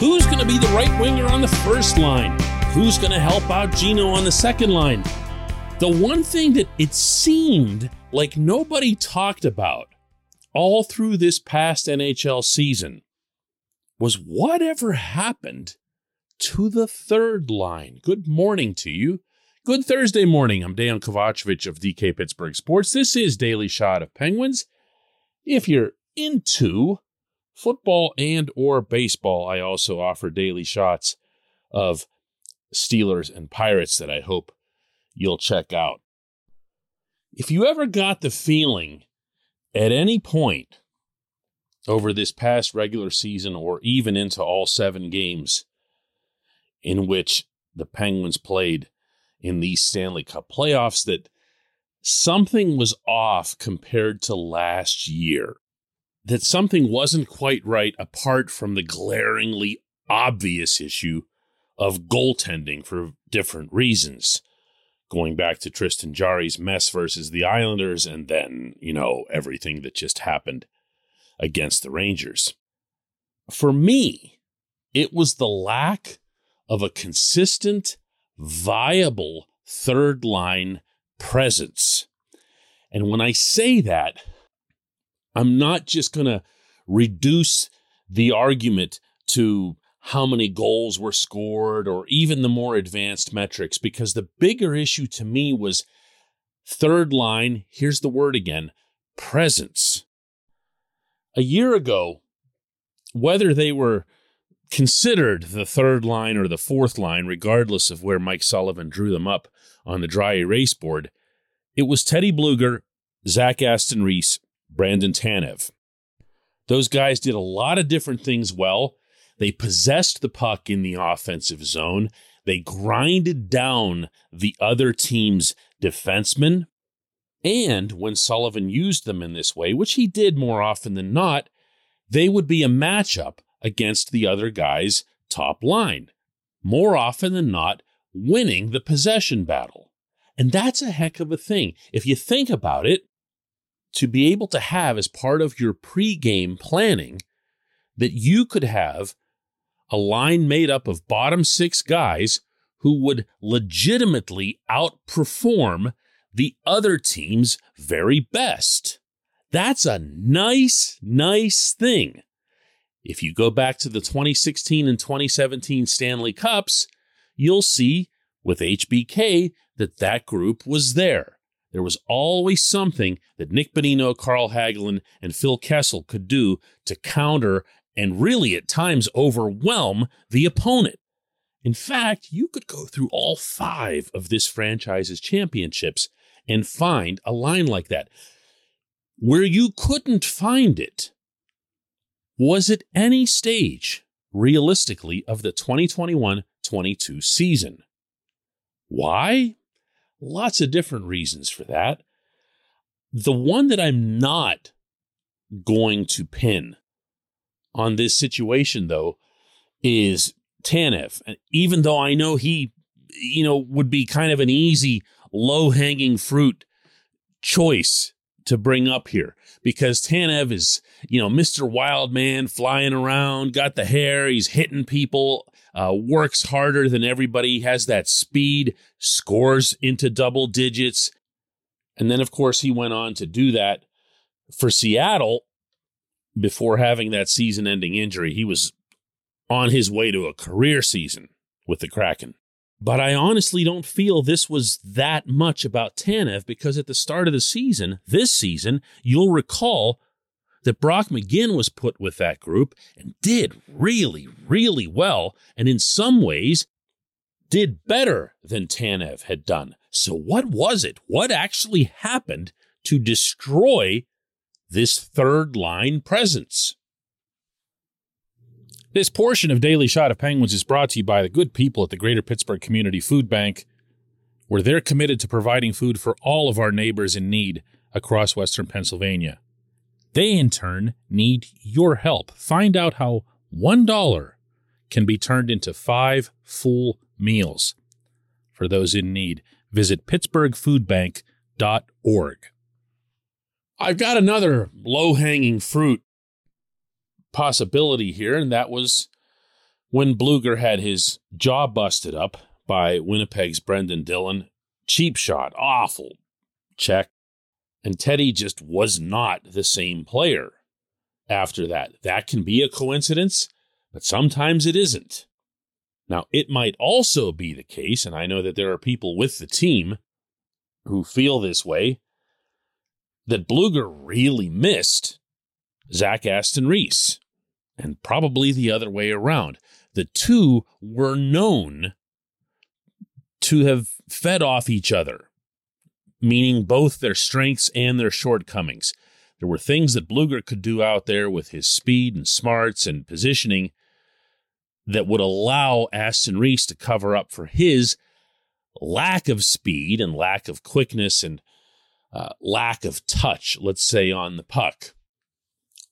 Who's going to be the right winger on the first line? Who's going to help out Geno on the second line? The one thing that it seemed like nobody talked about all through this past NHL season was whatever happened to the third line. Good morning to you. Good Thursday morning. I'm Dan Kovacevic of DK Pittsburgh Sports. This is Daily Shot of Penguins. If you're into football and or baseball, I also offer daily shots of Steelers and Pirates that I hope you'll check out. If you ever got the feeling at any point over this past regular season or even into all seven games in which the Penguins played in these Stanley Cup playoffs that something was off compared to last year, that something wasn't quite right apart from the glaringly obvious issue of goaltending for different reasons. Going back to Tristan Jarry's mess versus the Islanders, and then, you know, everything that just happened against the Rangers. For me, it was the lack of a consistent, viable third line presence. And when I say that, I'm not just going to reduce the argument to how many goals were scored or even the more advanced metrics, because the bigger issue to me was third line, here's the word again presence. A year ago, whether they were considered the third line or the fourth line, regardless of where Mike Sullivan drew them up on the dry erase board, it was Teddy Blueger, Zach Aston Reese, Brandon Tanev. Those guys did a lot of different things well. They possessed the puck in the offensive zone. They grinded down the other team's defensemen. And when Sullivan used them in this way, which he did more often than not, they would be a matchup against the other guy's top line, more often than not, winning the possession battle. And that's a heck of a thing. If you think about it, to be able to have as part of your pregame planning that you could have a line made up of bottom six guys who would legitimately outperform the other team's very best. That's a nice, nice thing. If you go back to the 2016 and 2017 Stanley Cups, you'll see with HBK that that group was there. There was always something that Nick Bonino, Carl Hagelin, and Phil Kessel could do to counter and really at times overwhelm the opponent. In fact, you could go through all five of this franchise's championships and find a line like that. Where you couldn't find it was at any stage, realistically, of the 2021 22 season. Why? Lots of different reasons for that. The one that I'm not going to pin on this situation, though, is Tanev. And even though I know he, you know, would be kind of an easy, low hanging fruit choice to bring up here because Tanev is, you know, Mr. Wild Man flying around, got the hair, he's hitting people uh, works harder than everybody, has that speed, scores into double digits. And then, of course, he went on to do that for Seattle before having that season ending injury. He was on his way to a career season with the Kraken. But I honestly don't feel this was that much about Tanev because at the start of the season, this season, you'll recall that Brock McGinn was put with that group and did really, really well, and in some ways did better than Tanev had done. So, what was it? What actually happened to destroy this third line presence? This portion of Daily Shot of Penguins is brought to you by the good people at the Greater Pittsburgh Community Food Bank, where they're committed to providing food for all of our neighbors in need across Western Pennsylvania. They, in turn, need your help. Find out how $1 can be turned into five full meals. For those in need, visit pittsburghfoodbank.org. I've got another low hanging fruit possibility here, and that was when Blueger had his jaw busted up by Winnipeg's Brendan Dillon. Cheap shot, awful check. And Teddy just was not the same player after that. That can be a coincidence, but sometimes it isn't. Now, it might also be the case, and I know that there are people with the team who feel this way, that Blueger really missed Zach Aston Reese, and probably the other way around. The two were known to have fed off each other, meaning both their strengths and their shortcomings. There were things that Blueger could do out there with his speed and smarts and positioning that would allow Aston Reese to cover up for his lack of speed and lack of quickness and uh, lack of touch, let's say, on the puck.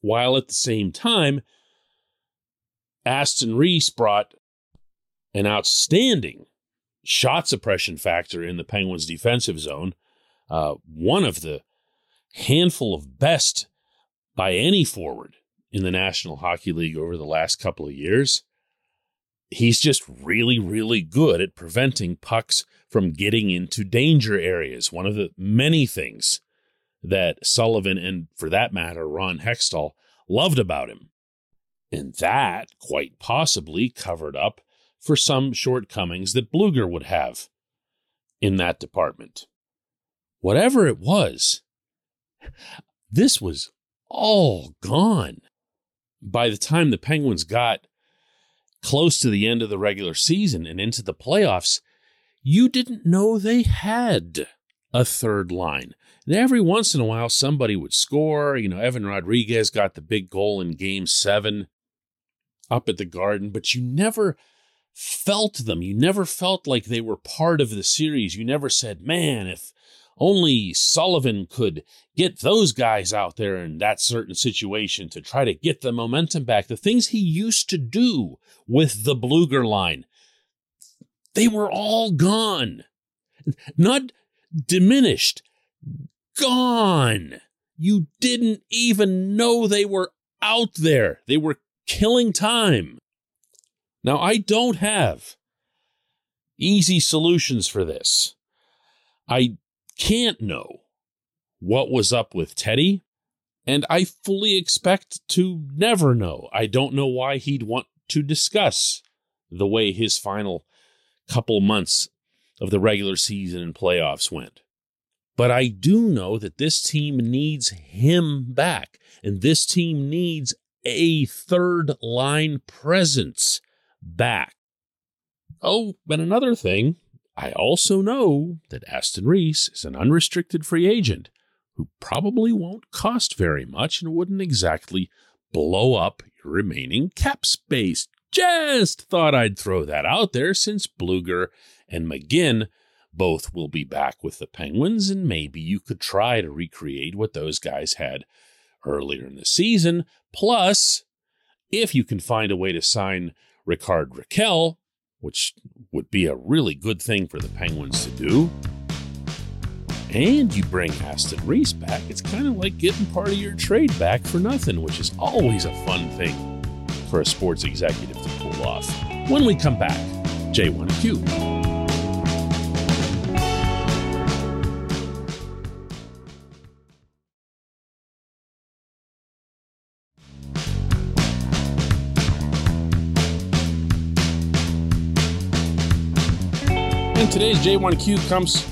While at the same time, Aston Reese brought an outstanding shot suppression factor in the Penguins' defensive zone, uh, one of the handful of best by any forward in the National Hockey League over the last couple of years. He's just really, really good at preventing pucks from getting into danger areas. One of the many things that Sullivan and, for that matter, Ron Hextall loved about him. And that quite possibly covered up for some shortcomings that Blueger would have in that department. Whatever it was, this was all gone. By the time the Penguins got close to the end of the regular season and into the playoffs, you didn't know they had a third line. And every once in a while, somebody would score. You know, Evan Rodrigues got the big goal in game seven up at the garden, but you never felt them. You never felt like they were part of the series. You never said, man, if only Sullivan could get those guys out there in that certain situation to try to get the momentum back. The things he used to do with the Blueger line, they were all gone. Not diminished, gone. You didn't even know they were out there. They were killing time. Now, I don't have easy solutions for this. I can't know what was up with Teddy, and I fully expect to never know. I don't know why he'd want to discuss the way his final couple months of the regular season and playoffs went. But I do know that this team needs him back, and this team needs a third line presence back. Oh, and another thing, I also know that Aston Reese is an unrestricted free agent who probably won't cost very much and wouldn't exactly blow up your remaining cap space. Just thought I'd throw that out there since Blueger and McGinn both will be back with the Penguins, and maybe you could try to recreate what those guys had earlier in the season. Plus, if you can find a way to sign Rickard Rakell, which would be a really good thing for the Penguins to do. And you bring Aston Reese back, it's kind of like getting part of your trade back for nothing, which is always a fun thing for a sports executive to pull off. When we come back, J1Q. Today's J1Q comes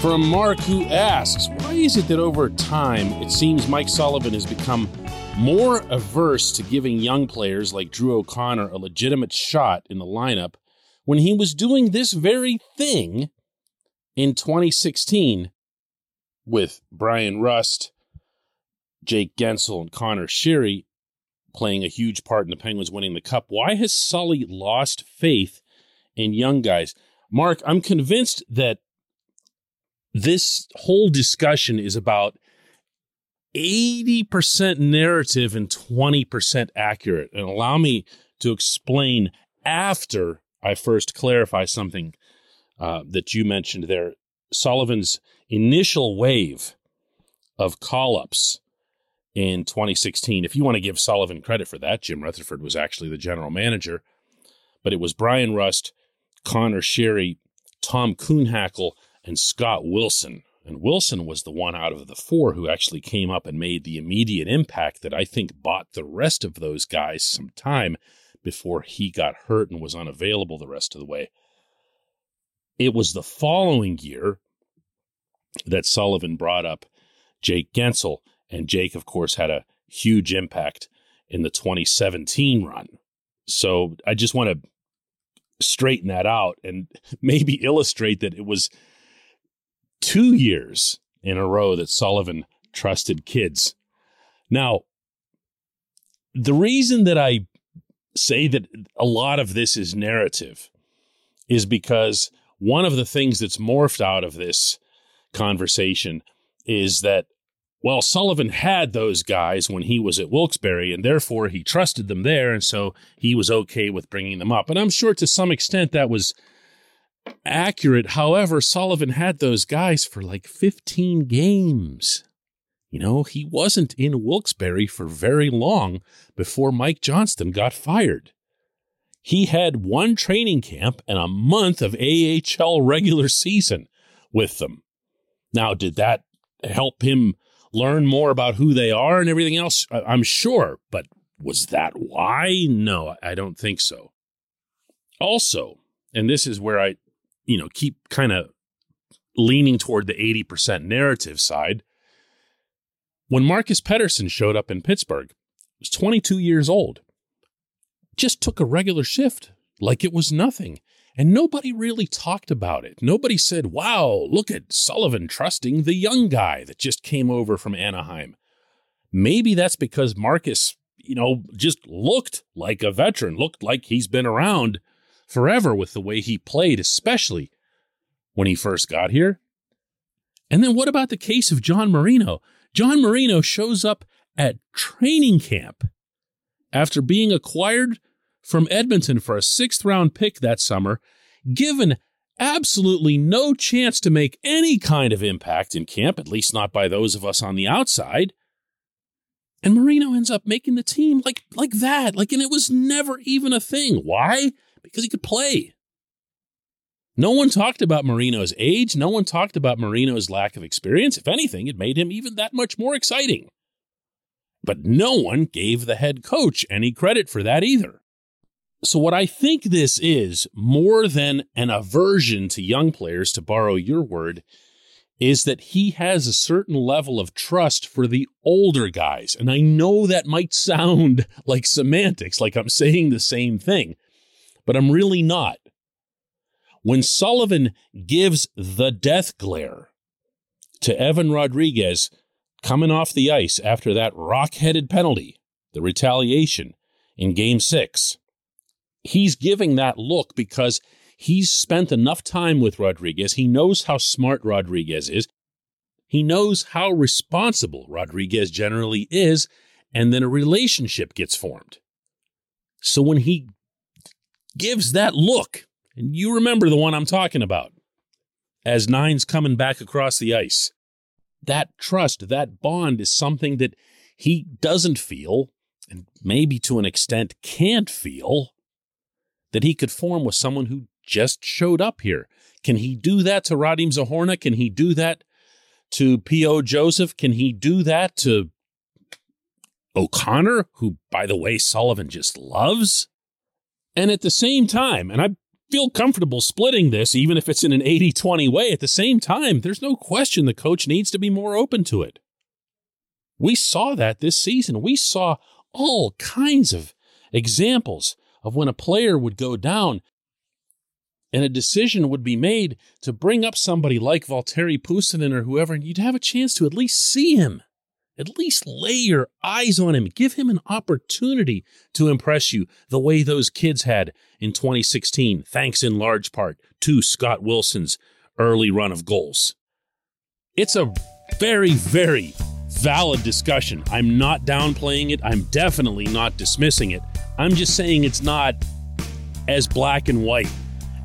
from Mark, who asks, Why is it that over time it seems Mike Sullivan has become more averse to giving young players like Drew O'Connor a legitimate shot in the lineup when he was doing this very thing in 2016 with Bryan Rust, Jake Guentzel, and Conor Sheary playing a huge part in the Penguins winning the Cup? Why has Sully lost faith in young guys? Mark, I'm convinced that this whole discussion is about 80% narrative and 20% accurate. And allow me to explain after I first clarify something uh, that you mentioned there. Sullivan's initial wave of call ups in 2016. If you want to give Sullivan credit for that, Jim Rutherford was actually the general manager. but it was Bryan Rust, Conor Sheary, Tom Kuhnhackl, and Scott Wilson. And Wilson was the one out of the four who actually came up and made the immediate impact that I think bought the rest of those guys some time before he got hurt and was unavailable the rest of the way. It was the following year that Sullivan brought up Jake Guentzel, and Jake, of course, had a huge impact in the 2017 run. So I just want to straighten that out and maybe illustrate that it was two years in a row that Sullivan trusted kids. Now, the reason that I say that a lot of this is narrative is because one of the things that's morphed out of this conversation is that well, Sullivan had those guys when he was at Wilkes-Barre, and therefore he trusted them there, and so he was okay with bringing them up. And I'm sure to some extent that was accurate. However, Sullivan had those guys for like 15 games. You know, he wasn't in Wilkes-Barre for very long before Mike Johnston got fired. He had one training camp and a month of AHL regular season with them. Now, did that help him learn more about who they are and everything else? I'm sure, but was that why? No, I don't think so. Also, and this is where I, you know, keep kind of leaning toward the 80% narrative side. When Marcus Pettersson showed up in Pittsburgh, he was 22 years old, just took a regular shift like it was nothing. And nobody really talked about it. Nobody said, wow, look at Sullivan trusting the young guy that just came over from Anaheim. Maybe that's because Marcus, you know, just looked like a veteran, looked like he's been around forever with the way he played, especially when he first got here. And then what about the case of John Marino? John Marino shows up at training camp after being acquired from Edmonton for a sixth round pick that summer, given absolutely no chance to make any kind of impact in camp, at least not by those of us on the outside. And Marino ends up making the team like like that. Like, and it was never even a thing. Why? Because he could play. No one talked about Marino's age. No one talked about Marino's lack of experience. If anything, it made him even that much more exciting. But no one gave the head coach any credit for that either. So, what I think this is more than an aversion to young players, to borrow your word, is that he has a certain level of trust for the older guys. And I know that might sound like semantics, like I'm saying the same thing, but I'm really not. When Sullivan gives the death glare to Evan Rodrigues coming off the ice after that rock headed penalty, the retaliation in game six, he's giving that look because he's spent enough time with Rodrigues. He knows how smart Rodrigues is. He knows how responsible Rodrigues generally is, and then a relationship gets formed. So when he gives that look, and you remember the one I'm talking about, as Nine's coming back across the ice, that trust, that bond is something that he doesn't feel, and maybe to an extent can't feel that he could form with someone who just showed up here. Can he do that to Radim Zohorna? Can he do that to P.O. Joseph? Can he do that to O'Connor, who, by the way, Sullivan just loves? And at the same time, and I feel comfortable splitting this, even if it's in an 80 20 way, at the same time, there's no question the coach needs to be more open to it. We saw that this season. We saw all kinds of examples of when a player would go down and a decision would be made to bring up somebody like Valtteri Puustinen or whoever, and you'd have a chance to at least see him, at least lay your eyes on him, give him an opportunity to impress you the way those kids had in 2016, thanks in large part to Scott Wilson's early run of goals. It's a very, very valid discussion. I'm not downplaying it. I'm definitely not dismissing it. I'm just saying it's not as black and white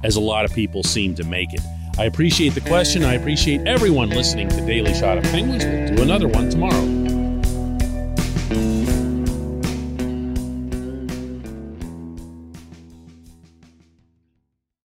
as a lot of people seem to make it. I appreciate the question. I appreciate everyone listening to Daily Shot of Penguins. We'll do another one tomorrow.